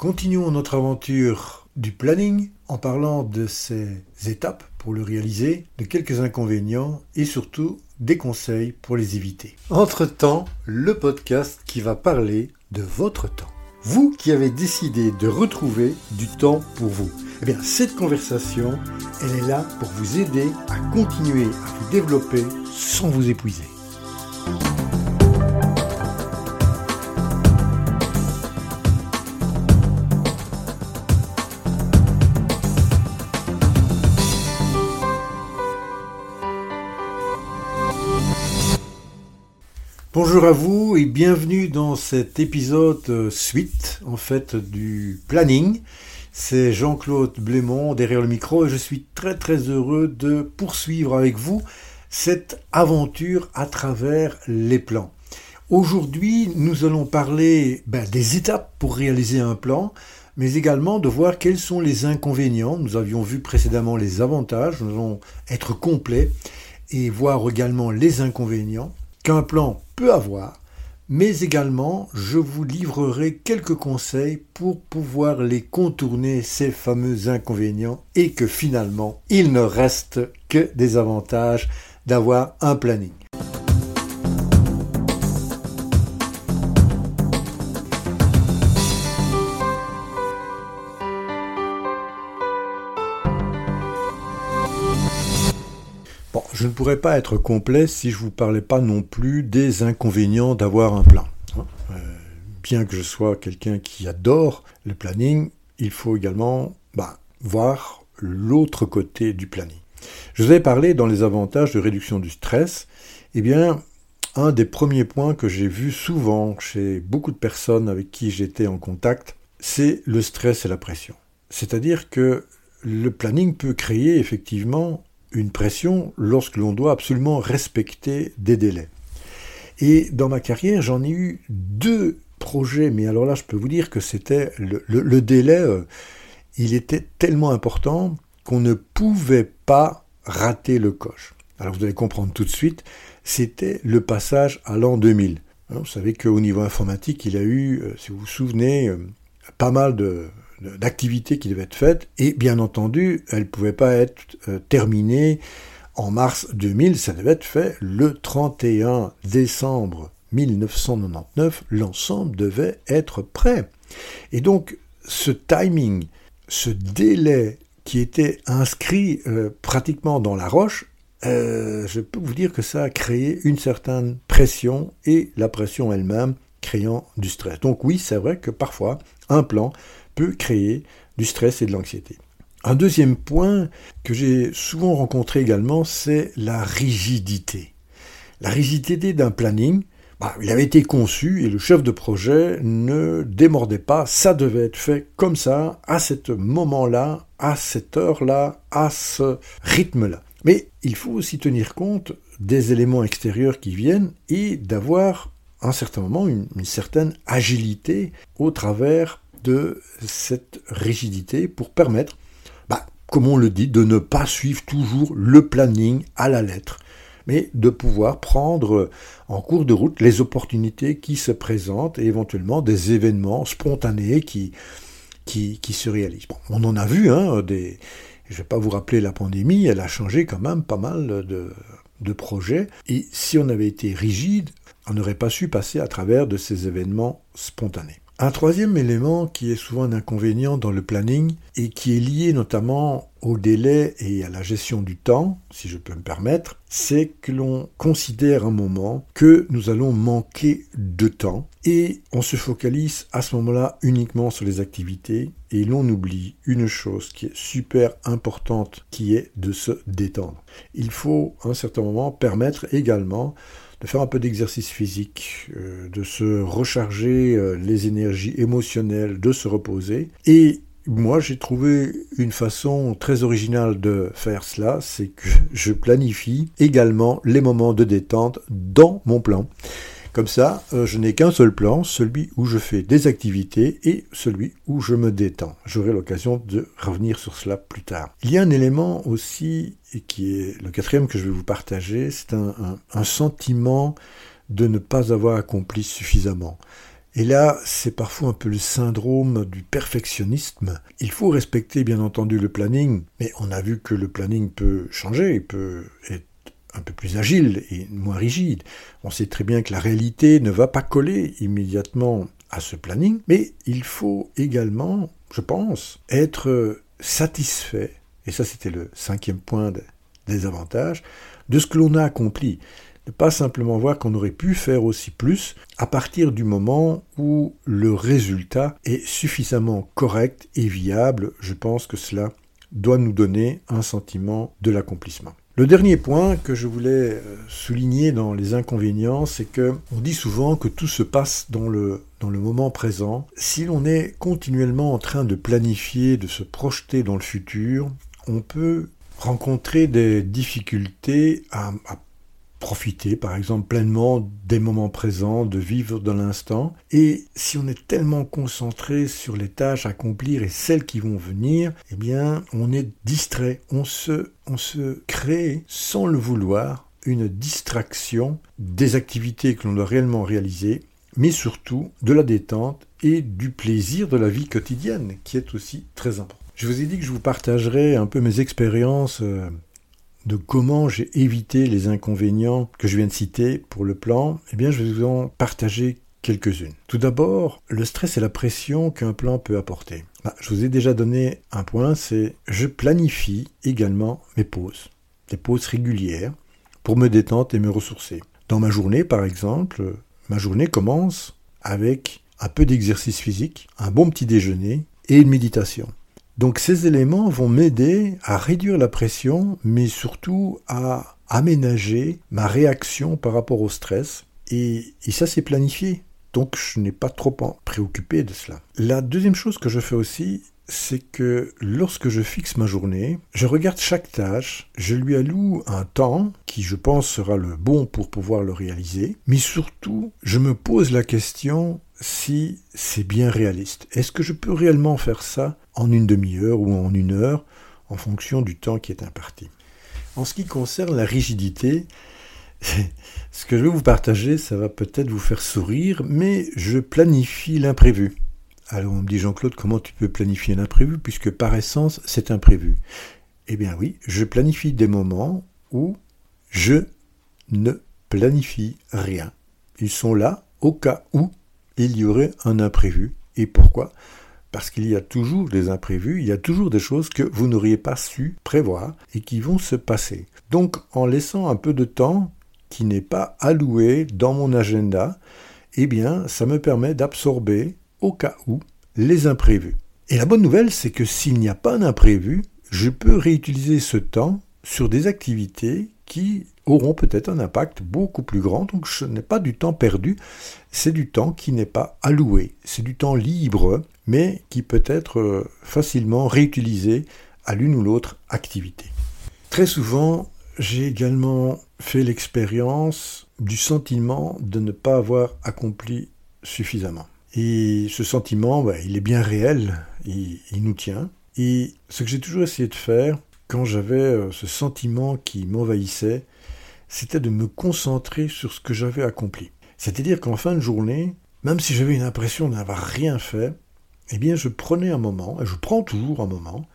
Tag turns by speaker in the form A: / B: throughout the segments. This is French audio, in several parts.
A: Continuons notre aventure du planning en parlant de ses étapes pour le réaliser, de quelques inconvénients et surtout des conseils pour les éviter. Entre-temps, le podcast qui va parler de votre temps. Vous qui avez décidé de retrouver du temps pour vous. Eh bien, cette conversation, elle est là pour vous aider à continuer à vous développer sans vous épuiser. Bonjour à vous et bienvenue dans cet épisode euh, suite en fait du planning. C'est Jean-Claude Blémont derrière le micro et je suis très très heureux de poursuivre avec vous cette aventure à travers les plans. Aujourd'hui, nous allons parler ben, des étapes pour réaliser un plan, mais également de voir quels sont les inconvénients. Nous avions vu précédemment les avantages, nous allons être complets et voir également les inconvénients qu'un plan peut avoir, mais également je vous livrerai quelques conseils pour pouvoir les contourner, ces fameux inconvénients, et que finalement il ne reste que des avantages d'avoir un planning. Pourrais pas être complet si je vous parlais pas non plus des inconvénients d'avoir un plan. Hein. Euh, bien que je sois quelqu'un qui adore le planning, il faut également bah, voir l'autre côté du planning. Je vous ai parlé dans les avantages de réduction du stress. Eh bien, un des premiers points que j'ai vu souvent chez beaucoup de personnes avec qui j'étais en contact, c'est le stress et la pression. C'est-à-dire que le planning peut créer effectivement une pression lorsque l'on doit absolument respecter des délais. Et dans ma carrière, j'en ai eu deux projets, mais alors là, je peux vous dire que c'était le, délai, euh, il était tellement important qu'on ne pouvait pas rater le coche. Alors vous allez comprendre tout de suite, c'était le passage à l'an 2000. Hein, vous savez qu'au niveau informatique, il a eu, euh, si vous vous souvenez, euh, pas mal de, d'activités qui devaient être faites, et bien entendu, elles ne pouvaient pas être euh, terminées en mars 2000, ça devait être fait le 31 décembre 1999, l'ensemble devait être prêt. Et donc, ce timing, ce délai qui était inscrit euh, pratiquement dans la roche, euh, je peux vous dire que ça a créé une certaine pression et la pression elle-même créant du stress. Donc oui, c'est vrai que parfois, un plan créer du stress et de l'anxiété. Un deuxième point que j'ai souvent rencontré également, c'est la rigidité. La rigidité d'un planning, bah, il avait été conçu et le chef de projet ne démordait pas, ça devait être fait comme ça, à ce moment-là, à cette heure-là, à ce rythme-là. Mais il faut aussi tenir compte des éléments extérieurs qui viennent et d'avoir à un certain moment une certaine agilité au travers de cette rigidité pour permettre, bah, comme on le dit, de ne pas suivre toujours le planning à la lettre, mais de pouvoir prendre en cours de route les opportunités qui se présentent et éventuellement des événements spontanés qui, qui, se réalisent. on en a vu, hein, des, je ne vais pas vous rappeler la pandémie, elle a changé quand même pas mal de, de projets, et si on avait été rigide, on n'aurait pas su passer à travers de ces événements spontanés. Un troisième élément qui est souvent un inconvénient dans le planning et qui est lié notamment au délai et à la gestion du temps, si je peux me permettre, c'est que l'on considère un moment que nous allons manquer de temps et on se focalise à ce moment-là uniquement sur les activités et l'on oublie une chose qui est super importante qui est de se détendre. Il faut à un certain moment permettre également de faire un peu d'exercice physique, euh, de se recharger euh, les énergies émotionnelles, de se reposer. Et moi, j'ai trouvé une façon très originale de faire cela, c'est que je planifie également les moments de détente dans mon plan. Comme ça, euh, je n'ai qu'un seul plan, celui où je fais des activités et celui où je me détends. J'aurai l'occasion de revenir sur cela plus tard. Il y a un élément aussi, et qui est le quatrième que je vais vous partager, c'est un, sentiment de ne pas avoir accompli suffisamment. Et là, c'est parfois un peu le syndrome du perfectionnisme. Il faut respecter bien entendu le planning, mais on a vu que le planning peut changer, il peut être un peu plus agile et moins rigide. On sait très bien que la réalité ne va pas coller immédiatement à ce planning, mais il faut également, je pense, être satisfait, et ça c'était le cinquième point des avantages, de ce que l'on a accompli ne pas simplement voir qu'on aurait pu faire aussi plus à partir du moment où le résultat est suffisamment correct et viable. Je pense que cela doit nous donner un sentiment de l'accomplissement. Le dernier point que je voulais euh, souligner dans les inconvénients, c'est que on dit souvent que tout se passe dans le, dans le moment présent. Si l'on est continuellement en train de planifier, de se projeter dans le futur, on peut rencontrer des difficultés à, profiter par exemple pleinement des moments présents, de vivre dans l'instant. Et si on est tellement concentré sur les tâches à accomplir et celles qui vont venir, eh bien on est distrait, on se, on se crée sans le vouloir une distraction des activités que l'on doit réellement réaliser, mais surtout de la détente et du plaisir de la vie quotidienne qui est aussi très important. Je vous ai dit que je vous partagerai un peu mes expériences euh, de comment j'ai évité les inconvénients que je viens de citer pour le plan, eh bien je vais vous en partager quelques-unes. Tout d'abord, le stress et la pression qu'un plan peut apporter. Bah, je vous ai déjà donné un point, c'est je planifie également mes pauses, des pauses régulières pour me détendre et me ressourcer. Dans ma journée, par exemple, ma journée commence avec un peu d'exercice physique, un bon petit déjeuner et une méditation. Donc ces éléments vont m'aider à réduire la pression, mais surtout à aménager ma réaction par rapport au stress. Et, ça, c'est planifié. Donc je n'ai pas trop préoccupé de cela. La deuxième chose que je fais aussi, c'est que lorsque je fixe ma journée, je regarde chaque tâche, je lui alloue un temps qui je pense sera le bon pour pouvoir le réaliser, mais surtout je me pose la question si c'est bien réaliste. Est-ce que je peux réellement faire ça en une demi-heure ou en une heure en fonction du temps qui est imparti? En ce qui concerne la rigidité, ce que je vais vous partager, ça va peut-être vous faire sourire, mais je planifie l'imprévu. Alors on me dit Jean-Claude, comment tu peux planifier un imprévu puisque par essence c'est imprévu? Eh bien oui, je planifie des moments où je ne planifie rien. Ils sont là au cas où il y aurait un imprévu. Et pourquoi? Parce qu'il y a toujours des imprévus, il y a toujours des choses que vous n'auriez pas su prévoir et qui vont se passer. Donc en laissant un peu de temps qui n'est pas alloué dans mon agenda, eh bien ça me permet d'absorber au cas où les imprévus. Et la bonne nouvelle, c'est que s'il n'y a pas d'imprévu, je peux réutiliser ce temps sur des activités qui auront peut-être un impact beaucoup plus grand. Donc ce n'est pas du temps perdu, c'est du temps qui n'est pas alloué. C'est du temps libre, mais qui peut être euh, facilement réutilisé à l'une ou l'autre activité. Très souvent, j'ai également fait l'expérience du sentiment de ne pas avoir accompli suffisamment. Et ce sentiment, bah, il est bien réel, il, il nous tient. Et ce que j'ai toujours essayé de faire, quand j'avais euh, ce sentiment qui m'envahissait, c'était de me concentrer sur ce que j'avais accompli. C'est-à-dire qu'en fin de journée, même si j'avais une impression d'avoir rien fait, eh bien je prenais un moment, et je prends toujours un moment,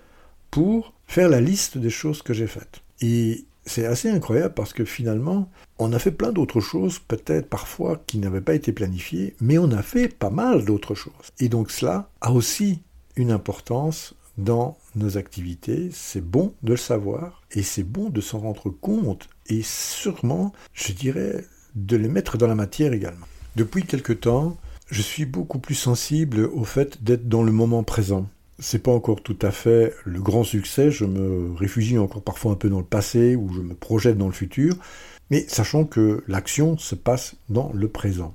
A: pour faire la liste des choses que j'ai faites. Et c'est assez incroyable parce que finalement, on a fait plein d'autres choses, peut-être parfois qui n'avaient pas été planifiées, mais on a fait pas mal d'autres choses. Et donc cela a aussi une importance dans nos activités. C'est bon de le savoir et c'est bon de s'en rendre compte et sûrement, je dirais, de les mettre dans la matière également. Depuis quelque temps, je suis beaucoup plus sensible au fait d'être dans le moment présent. C'est pas encore tout à fait le grand succès, je me réfugie encore parfois un peu dans le passé ou je me projette dans le futur, mais sachant que l'action se passe dans le présent.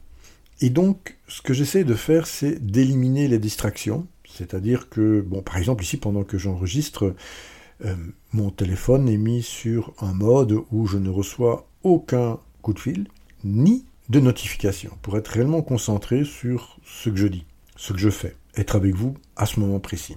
A: Et donc, ce que j'essaie de faire, c'est d'éliminer les distractions, c'est-à-dire que, bon, par exemple, ici, pendant que j'enregistre, euh, mon téléphone est mis sur un mode où je ne reçois aucun coup de fil, ni de notification, pour être réellement concentré sur ce que je dis, ce que je fais, être avec vous à ce moment précis.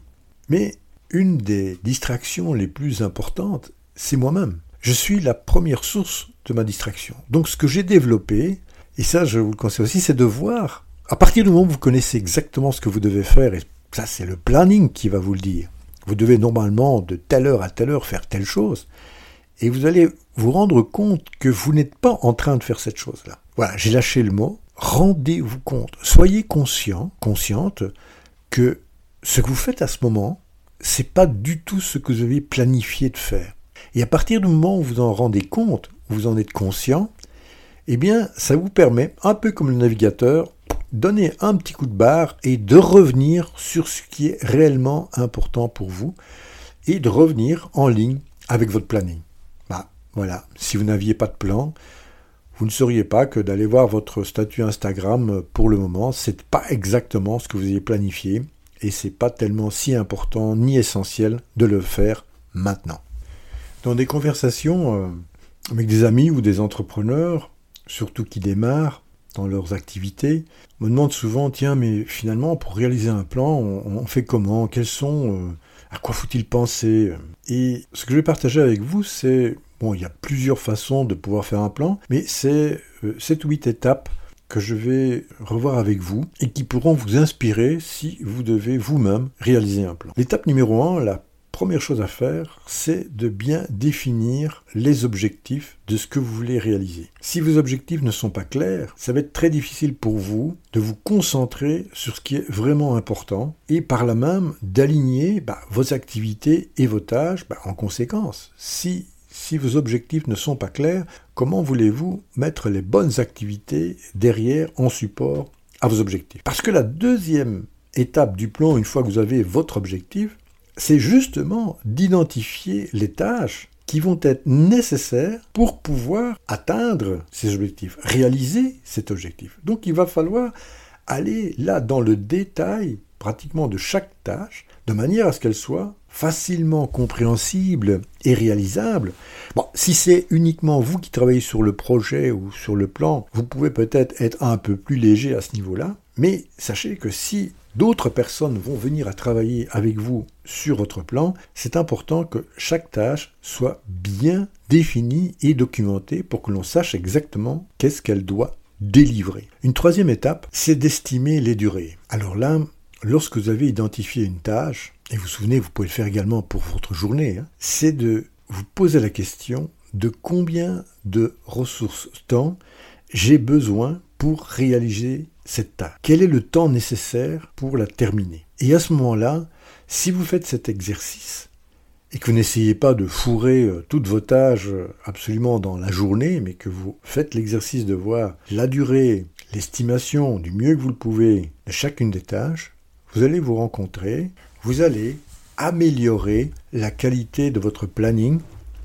A: Mais une des distractions les plus importantes, c'est moi-même. Je suis la première source de ma distraction. Donc ce que j'ai développé, et ça je vous le conseille aussi, c'est de voir À partir du moment où vous connaissez exactement ce que vous devez faire, et ça c'est le planning qui va vous le dire, vous devez normalement de telle heure à telle heure faire telle chose, et vous allez vous rendre compte que vous n'êtes pas en train de faire cette chose-là. Voilà, j'ai lâché le mot. Rendez-vous compte, soyez conscient, consciente que ce que vous faites à ce moment, c'est pas du tout ce que vous avez planifié de faire. Et à partir du moment où vous en rendez compte, où vous en êtes conscient, eh bien, ça vous permet, un peu comme le navigateur, donner un petit coup de barre et de revenir sur ce qui est réellement important pour vous et de revenir en ligne avec votre planning. Bah, voilà, si vous n'aviez pas de plan, vous ne sauriez pas que d'aller voir votre statut Instagram pour le moment, c'est pas exactement ce que vous avez planifié et c'est pas tellement si important ni essentiel de le faire maintenant. Dans des conversations euh, avec des amis ou des entrepreneurs, surtout qui démarrent dans leurs activités, me demandent souvent tiens mais finalement pour réaliser un plan on, fait comment? Quels sont euh, À quoi faut-il penser? Et ce que je vais partager avec vous c'est il y a plusieurs façons de pouvoir faire un plan, mais c'est euh, 7 ou 8 étapes que je vais revoir avec vous et qui pourront vous inspirer si vous devez vous-même réaliser un plan. L'étape numéro 1, la première chose à faire, c'est de bien définir les objectifs de ce que vous voulez réaliser. Si vos objectifs ne sont pas clairs, ça va être très difficile pour vous de vous concentrer sur ce qui est vraiment important et par là même d'aligner bah, vos activités et vos tâches bah, en conséquence. Si vos objectifs ne sont pas clairs, comment voulez-vous mettre les bonnes activités derrière en support à vos objectifs? Parce que la deuxième étape du plan, une fois que vous avez votre objectif, c'est justement d'identifier les tâches qui vont être nécessaires pour pouvoir atteindre ces objectifs, réaliser cet objectif. Donc il va falloir aller là dans le détail pratiquement de chaque tâche, de manière à ce qu'elle soit facilement compréhensible et réalisable. Bon, si c'est uniquement vous qui travaillez sur le projet ou sur le plan, vous pouvez peut-être être un peu plus léger à ce niveau-là, mais sachez que si d'autres personnes vont venir à travailler avec vous sur votre plan, c'est important que chaque tâche soit bien définie et documentée pour que l'on sache exactement qu'est-ce qu'elle doit délivrer. Une troisième étape, c'est d'estimer les durées. Alors là, lorsque vous avez identifié une tâche, et vous vous souvenez, vous pouvez le faire également pour votre journée, hein, c'est de vous poser la question de combien de ressources temps j'ai besoin pour réaliser cette tâche. Quel est le temps nécessaire pour la terminer? Et à ce moment-là, si vous faites cet exercice, et que vous n'essayez pas de fourrer euh, toutes vos tâches euh, absolument dans la journée, mais que vous faites l'exercice de voir la durée, l'estimation du mieux que vous le pouvez de chacune des tâches, vous allez vous rencontrer, vous allez améliorer la qualité de votre planning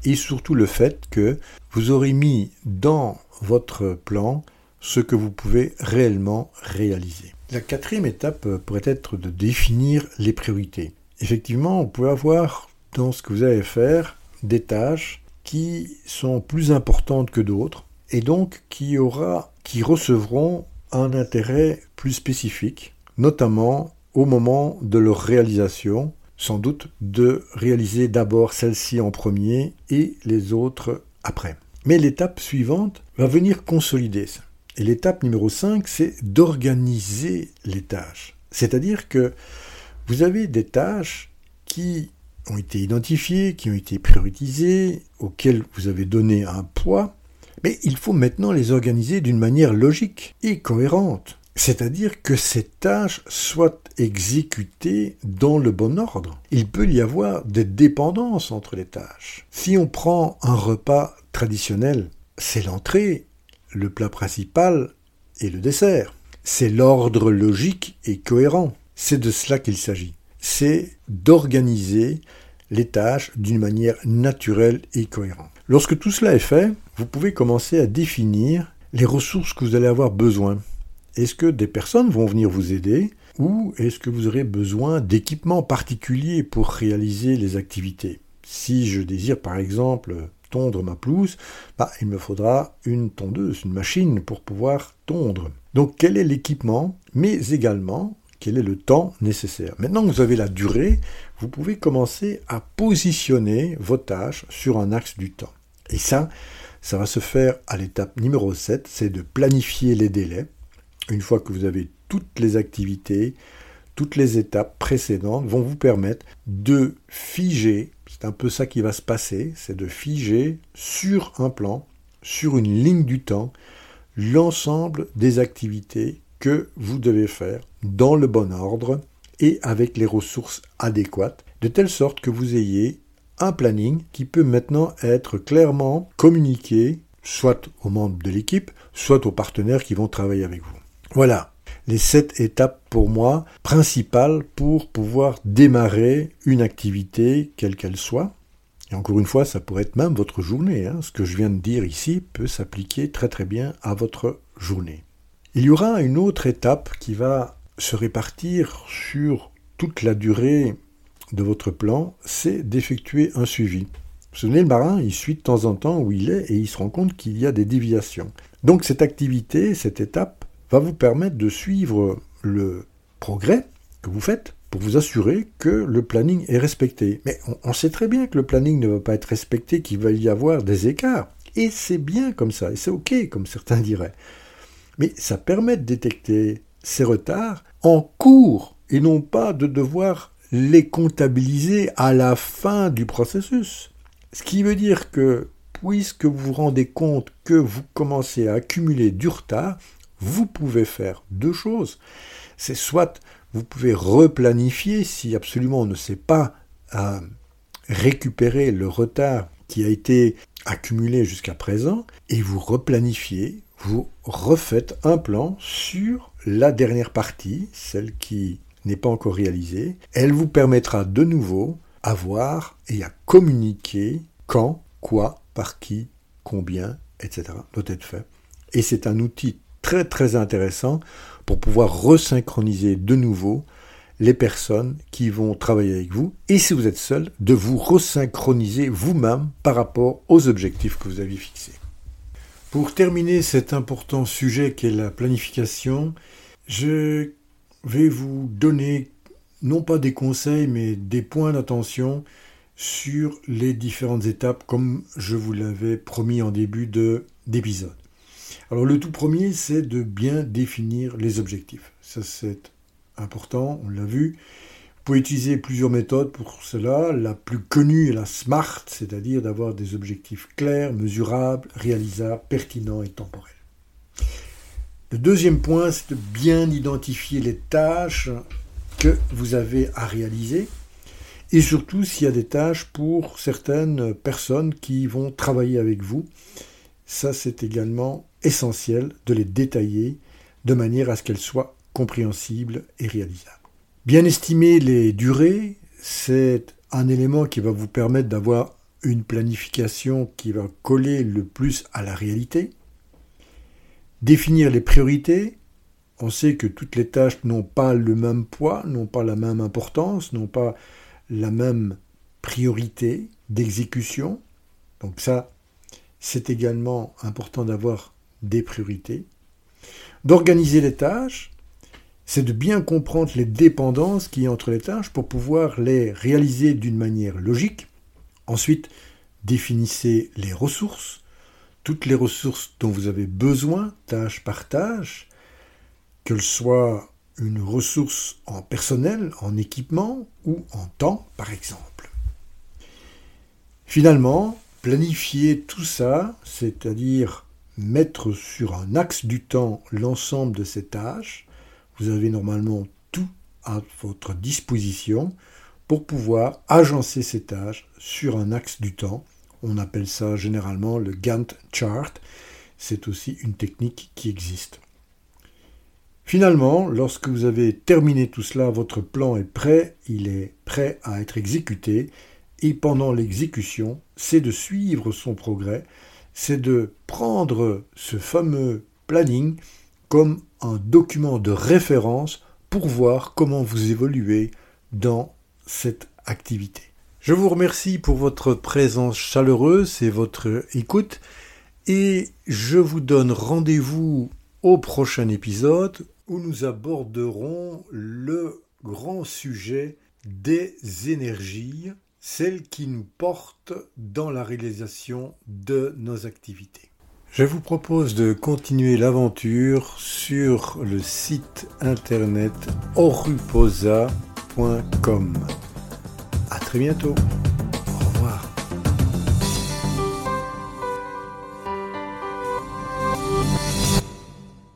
A: et surtout le fait que vous aurez mis dans votre plan ce que vous pouvez réellement réaliser. La quatrième étape pourrait être de définir les priorités. Effectivement, vous pouvez avoir dans ce que vous allez faire des tâches qui sont plus importantes que d'autres et donc qui, aura, qui recevront un intérêt plus spécifique, notamment au moment de leur réalisation, sans doute de réaliser d'abord celle-ci en premier et les autres après. Mais l'étape suivante va venir consolider ça. Et l'étape numéro 5, c'est d'organiser les tâches. C'est-à-dire que vous avez des tâches qui ont été identifiées, qui ont été prioritisées, auxquelles vous avez donné un poids, mais il faut maintenant les organiser d'une manière logique et cohérente. C'est-à-dire que ces tâches soient exécutées dans le bon ordre. Il peut y avoir des dépendances entre les tâches. Si on prend un repas traditionnel, c'est l'entrée, le plat principal et le dessert. C'est l'ordre logique et cohérent. C'est de cela qu'il s'agit. C'est d'organiser les tâches d'une manière naturelle et cohérente. Lorsque tout cela est fait, vous pouvez commencer à définir les ressources que vous allez avoir besoin. Est-ce que des personnes vont venir vous aider ou est-ce que vous aurez besoin d'équipements particuliers pour réaliser les activités? Si je désire par exemple tondre ma pelouse, bah, il me faudra une tondeuse, une machine pour pouvoir tondre. Donc quel est l'équipement, mais également quel est le temps nécessaire? Maintenant que vous avez la durée, vous pouvez commencer à positionner vos tâches sur un axe du temps. Et ça, ça va se faire à l'étape numéro 7, c'est de planifier les délais une fois que vous avez toutes les activités, toutes les étapes précédentes vont vous permettre de figer, c'est un peu ça qui va se passer, c'est de figer sur un plan, sur une ligne du temps, l'ensemble des activités que vous devez faire dans le bon ordre et avec les ressources adéquates, de telle sorte que vous ayez un planning qui peut maintenant être clairement communiqué soit aux membres de l'équipe, soit aux partenaires qui vont travailler avec vous. Voilà, les sept étapes pour moi principales pour pouvoir démarrer une activité quelle qu'elle soit. Et encore une fois, ça pourrait être même votre journée. Hein. Ce que je viens de dire ici peut s'appliquer très très bien à votre journée. Il y aura une autre étape qui va se répartir sur toute la durée de votre plan, c'est d'effectuer un suivi. Vous vous souvenez, le marin, il suit de temps en temps où il est et il se rend compte qu'il y a des déviations. Donc cette activité, cette étape, va vous permettre de suivre le progrès que vous faites pour vous assurer que le planning est respecté. Mais on, sait très bien que le planning ne va pas être respecté, qu'il va y avoir des écarts. Et c'est bien comme ça, et c'est OK, comme certains diraient. Mais ça permet de détecter ces retards en cours, et non pas de devoir les comptabiliser à la fin du processus. Ce qui veut dire que, puisque vous vous rendez compte que vous commencez à accumuler du retard, vous pouvez faire deux choses. C'est soit vous pouvez replanifier si absolument on ne sait pas à récupérer le retard qui a été accumulé jusqu'à présent, et vous replanifiez, vous refaites un plan sur la dernière partie, celle qui n'est pas encore réalisée. Elle vous permettra de nouveau à voir et à communiquer quand, quoi, par qui, combien, etc. doit être fait. Et c'est un outil très très intéressant pour pouvoir resynchroniser de nouveau les personnes qui vont travailler avec vous et si vous êtes seul, de vous resynchroniser vous-même par rapport aux objectifs que vous aviez fixés. Pour terminer cet important sujet qu'est la planification, je vais vous donner non pas des conseils mais des points d'attention sur les différentes étapes comme je vous l'avais promis en début d'épisode. Alors le tout premier, c'est de bien définir les objectifs. Ça c'est important, on l'a vu. Vous pouvez utiliser plusieurs méthodes pour cela. La plus connue est la SMART, c'est-à-dire d'avoir des objectifs clairs, mesurables, réalisables, pertinents et temporels. Le deuxième point, c'est de bien identifier les tâches que vous avez à réaliser et surtout s'il y a des tâches pour certaines personnes qui vont travailler avec vous. Ça, c'est également essentiel de les détailler de manière à ce qu'elles soient compréhensibles et réalisables. Bien estimer les durées, c'est un élément qui va vous permettre d'avoir une planification qui va coller le plus à la réalité. Définir les priorités. On sait que toutes les tâches n'ont pas le même poids, n'ont pas la même importance, n'ont pas la même priorité d'exécution. Donc ça, c'est également important d'avoir des priorités. D'organiser les tâches, c'est de bien comprendre les dépendances qui y a entre les tâches pour pouvoir les réaliser d'une manière logique. Ensuite, définissez les ressources toutes les ressources dont vous avez besoin, tâche par tâche, qu'elles soient une ressource en personnel, en équipement ou en temps, par exemple. Finalement, planifier tout ça, c'est-à-dire mettre sur un axe du temps l'ensemble de ces tâches, vous avez normalement tout à votre disposition pour pouvoir agencer ces tâches sur un axe du temps on appelle ça généralement le Gantt chart. C'est aussi une technique qui existe. Finalement, lorsque vous avez terminé tout cela, votre plan est prêt, il est prêt à être exécuté, et pendant l'exécution, c'est de suivre son progrès, c'est de prendre ce fameux planning comme un document de référence pour voir comment vous évoluez dans cette activité. Je vous remercie pour votre présence chaleureuse et votre écoute et je vous donne rendez-vous au prochain épisode où nous aborderons le grand sujet des énergies, celles qui nous portent dans la réalisation de nos activités. Je vous propose de continuer l'aventure sur le site internet oruposa.com. À très bientôt.